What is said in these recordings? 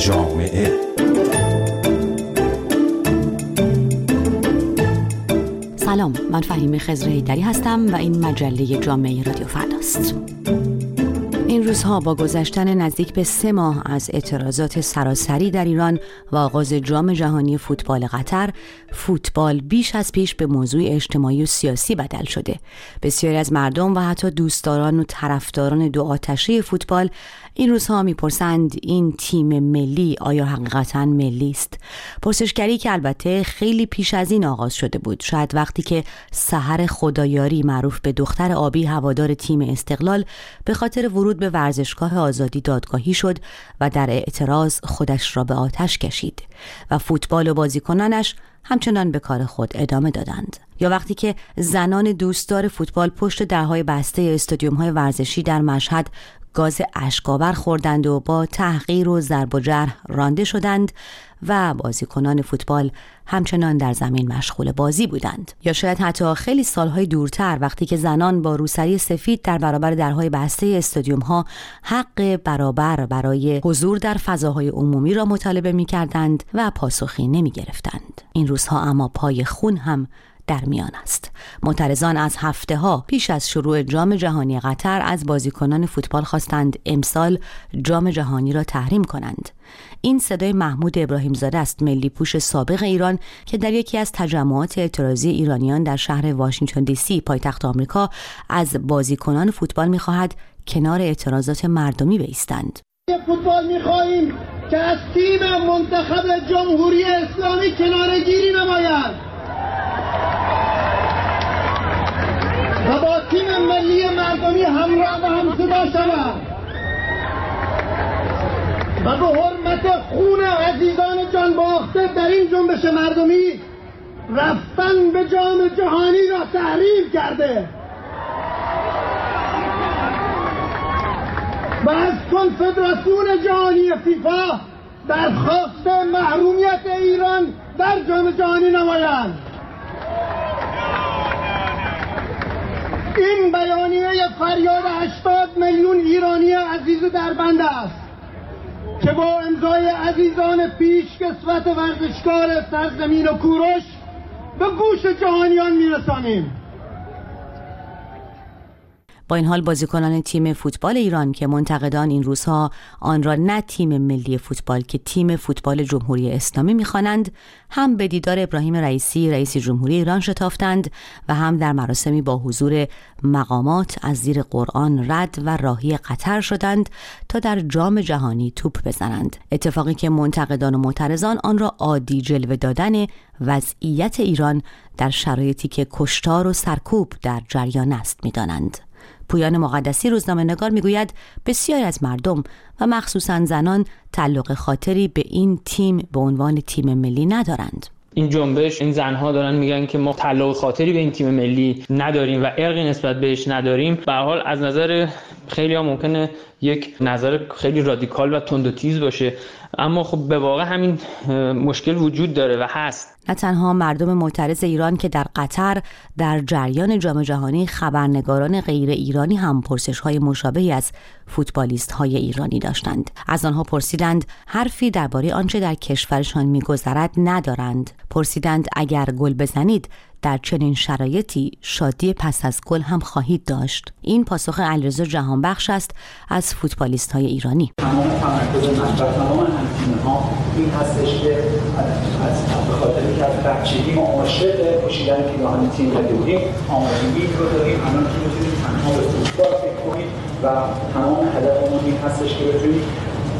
جامعه. سلام من فهیم خزر هستم و این مجله جامعه رادیو فرداست. این روزها با گذشتن نزدیک به سه ماه از اعتراضات سراسری در ایران و آغاز جام جهانی فوتبال قطر فوتبال بیش از پیش به موضوع اجتماعی و سیاسی بدل شده. بسیاری از مردم و حتی دوستداران و طرفداران دو آتشه فوتبال این روزها می‌پرسند این تیم ملی آیا حقیقتا ملی است؟ پرسشگری که البته خیلی پیش از این آغاز شده بود. شاید وقتی که سحر خدایاری معروف به دختر آبی هوادار تیم استقلال به خاطر ورود به ورزشگاه آزادی دادگاهی شد و در اعتراض خودش را به آتش کشید و فوتبال و بازیکنانش همچنان به کار خود ادامه دادند. یا وقتی که زنان دوستدار فوتبال پشت درهای بسته استادیوم های ورزشی در مشهد گاز اشکاور خوردند و با تحقیر و ضرب و جرح رانده شدند و بازیکنان فوتبال همچنان در زمین مشغول بازی بودند یا شاید حتی خیلی سالهای دورتر وقتی که زنان با روسری سفید در برابر درهای بسته استادیوم ها حق برابر برای حضور در فضاهای عمومی را مطالبه می کردند و پاسخی نمی گرفتند. این روزها اما پای خون هم در میان است. معترضان از هفته ها پیش از شروع جام جهانی قطر از بازیکنان فوتبال خواستند امسال جام جهانی را تحریم کنند. این صدای محمود ابراهیم زاده است ملی پوش سابق ایران که در یکی از تجمعات اعتراضی ایرانیان در شهر واشنگتن دی سی پایتخت آمریکا از بازیکنان فوتبال می‌خواهد کنار اعتراضات مردمی بایستند فوتبال می‌خواهیم که از تیم منتخب جمهوری اسلامی کنارگیری نماید. تیم ملی مردمی همراه و همصدا شود. و به حرمت خون عزیزان جان باخته در این جنبش مردمی رفتن به جام جهانی را تحریم کرده. و از کنفدراسیون جهانی فیفا درخواست محرومیت ایران در جام جهانی نمایند. این بیانیه فریاد 80 میلیون ایرانی عزیز در بند است که با امضای عزیزان پیشکسوت ورزشکار سرزمین و کوروش به گوش جهانیان میرسانیم. با این حال بازیکنان تیم فوتبال ایران که منتقدان این روزها آن را نه تیم ملی فوتبال که تیم فوتبال جمهوری اسلامی می‌خوانند هم به دیدار ابراهیم رئیسی رئیس جمهوری ایران شتافتند و هم در مراسمی با حضور مقامات از زیر قرآن رد و راهی قطر شدند تا در جام جهانی توپ بزنند. اتفاقی که منتقدان و معترضان آن را عادی جلوه دادن وضعیت ایران در شرایطی که کشتار و سرکوب در جریان است می‌دانند. پویان مقدسی روزنامه نگار می‌گوید بسیاری از مردم و مخصوصا زنان تعلق خاطری به این تیم به عنوان تیم ملی ندارند. این جنبش این زنها دارن میگن که ما تعلق خاطری به این تیم ملی نداریم و ارقی نسبت بهش نداریم. به حال از نظر خیلی ها ممکنه یک نظر خیلی رادیکال و تند و تیز باشه. اما خب به واقع همین مشکل وجود داره و هست. نه تنها مردم معترض ایران که در قطر در جریان جام جهانی خبرنگاران غیر ایرانی هم پرسش های مشابهی از فوتبالیست های ایرانی داشتند. از آنها پرسیدند حرفی درباره آنچه در کشورشان میگذرد ندارند. پرسیدند اگر گل بزنید در چنین شرایطی شادی پس از گل هم خواهید داشت. این پاسخ علیرضا جهانبخش است از فوتبالیست های ایرانی. تمام تمرکز من و تمام این هستش که از خاطر که از بچگی ما عاشق پوشیدن پیراهن تیم زده بودیم آمادگی رو داریم الان که بتونیم تنها و تمام هدفمون این هستش که بتونیم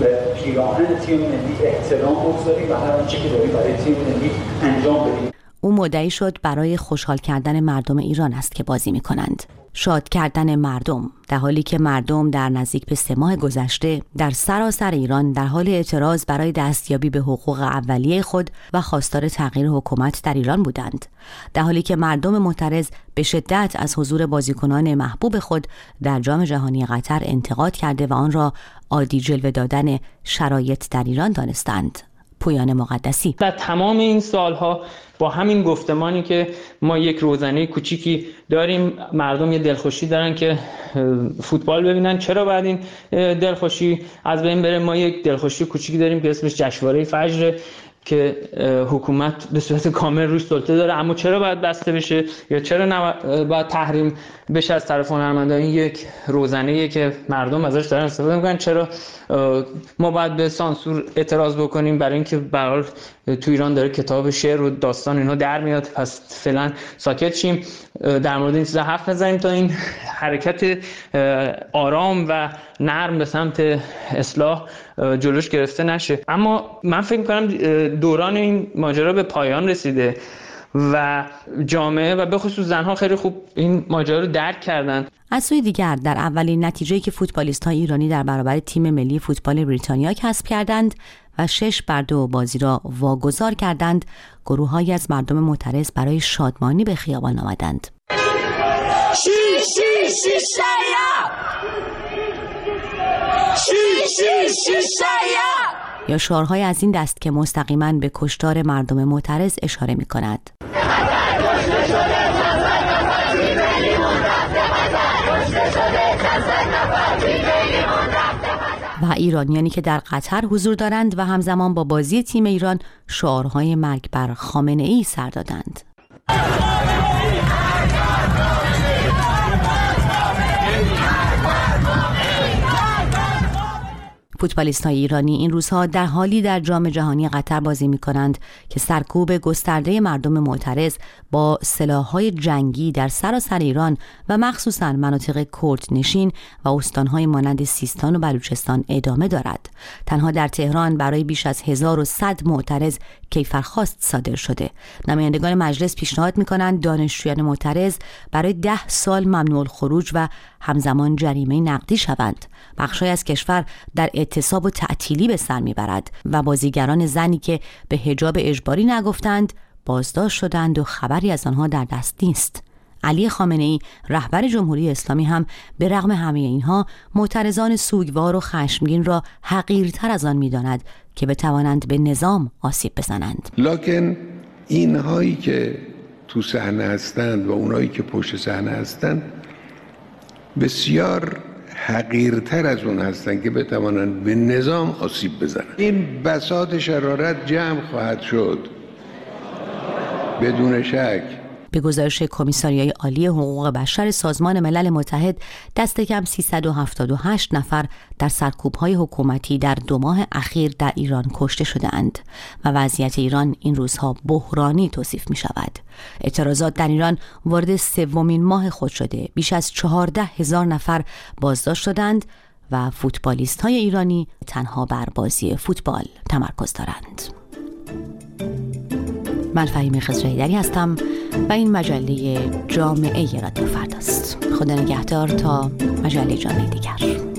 به پیراهن تیم ملی احترام بگذاریم و هر آنچه که داریم برای تیم ملی انجام بدیم. او مدعی شد برای خوشحال کردن مردم ایران است که بازی می کنند. شاد کردن مردم در حالی که مردم در نزدیک به سه ماه گذشته در سراسر ایران در حال اعتراض برای دستیابی به حقوق اولیه خود و خواستار تغییر حکومت در ایران بودند در حالی که مردم معترض به شدت از حضور بازیکنان محبوب خود در جام جهانی قطر انتقاد کرده و آن را عادی جلوه دادن شرایط در ایران دانستند پویان مقدسی. در تمام این سالها با همین گفتمانی که ما یک روزنه کوچیکی داریم مردم یه دلخوشی دارن که فوتبال ببینن. چرا بعد این دلخوشی از بین بره؟ ما یک دلخوشی کوچیکی داریم که اسمش جشنواره فجر. که حکومت به صورت کامل روش سلطه داره. اما چرا باید بسته بشه؟ یا چرا باید تحریم بشه از طرف هنرمندان این یک روزنه که مردم ازش دارن استفاده می‌کنن. چرا ما باید به سانسور اعتراض بکنیم برای اینکه به تو ایران داره کتاب شعر و داستان اینها در میاد. پس فعلا ساکت شیم. در مورد این چیزا حرف نزنیم تا این حرکت آرام و نرم به سمت اصلاح جلوش گرفته نشه اما من فکر کنم دوران این ماجرا به پایان رسیده و جامعه و به خصوص زنها خیلی خوب این ماجرا رو درک کردن از سوی دیگر در اولین نتیجه که فوتبالیست های ایرانی در برابر تیم ملی فوتبال بریتانیا کسب کردند و شش بر دو بازی را واگذار کردند گروههایی از مردم معترض برای شادمانی به خیابان آمدند شی شی شی شی شی یا شعارهای از این دست که مستقیما به کشتار مردم معترض اشاره می کند. و ایرانیانی که در قطر حضور دارند و همزمان با بازی تیم ایران شعارهای مرگ بر خامنه ای سر دادند. فوتبالیست های ایرانی این روزها در حالی در جام جهانی قطر بازی می کنند که سرکوب گسترده مردم معترض با های جنگی در سراسر ایران و مخصوصا مناطق کرد نشین و استانهای مانند سیستان و بلوچستان ادامه دارد. تنها در تهران برای بیش از 1100 معترض کیفرخواست صادر شده. نمایندگان مجلس پیشنهاد می کنند دانشجویان معترض برای ده سال ممنوع خروج و همزمان جریمه نقدی شوند. بخشای از کشور در اعتصاب و تعطیلی به سر می‌برد و بازیگران زنی که به هجاب اجباری نگفتند بازداشت شدند و خبری از آنها در دست نیست علی خامنه ای رهبر جمهوری اسلامی هم به رغم همه اینها معترضان سوگوار و خشمگین را حقیرتر از آن می‌داند که بتوانند به نظام آسیب بزنند. لکن اینهایی که تو صحنه هستند و اونایی که پشت صحنه هستند بسیار حقیرتر از اون هستن که بتوانند به نظام آسیب بزنند. این بساط شرارت جمع خواهد شد. بدون شک. به گزارش کمیساریای عالی حقوق بشر سازمان ملل متحد دست کم 378 نفر در سرکوبهای حکومتی در دو ماه اخیر در ایران کشته شده اند و وضعیت ایران این روزها بحرانی توصیف می شود. اعتراضات در ایران وارد سومین ماه خود شده. بیش از چهارده هزار نفر بازداشت شدند و فوتبالیست های ایرانی تنها بر بازی فوتبال تمرکز دارند. من فهیم خزرهیدری هستم و این مجله جامعه رادیو فرداست. خدا نگهدار تا مجله جامعه دیگر.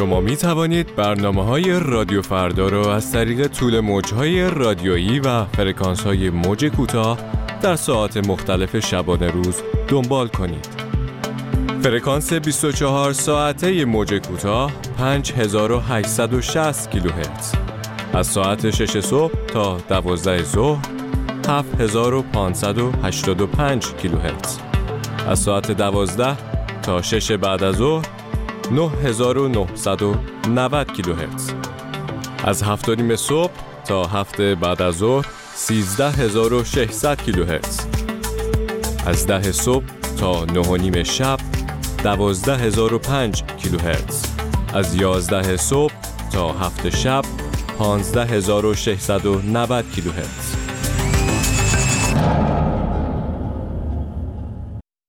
می توانید برنامه های رادیو فردا را از طریق طول موج های رادیویی و فرکانس های موج کوتاه در ساعت مختلف شبانه روز دنبال کنید. فرکانس 24 ساعته موج کوتاه 5860 کیلوهرتز از ساعت 6 صبح تا 12 ظهر 7585 کیلوهرتز از ساعت 12 تا 6 بعد از ظهر 9990 کیلوهرتز. از هفت نیم صبح تا هفته بعد از ظهر 13600 کیلوهرتز. از ده صبح تا نه نیم شب 12005 کیلوهرتز. از 11 صبح تا هفت شب 15690 کیلوهرتز.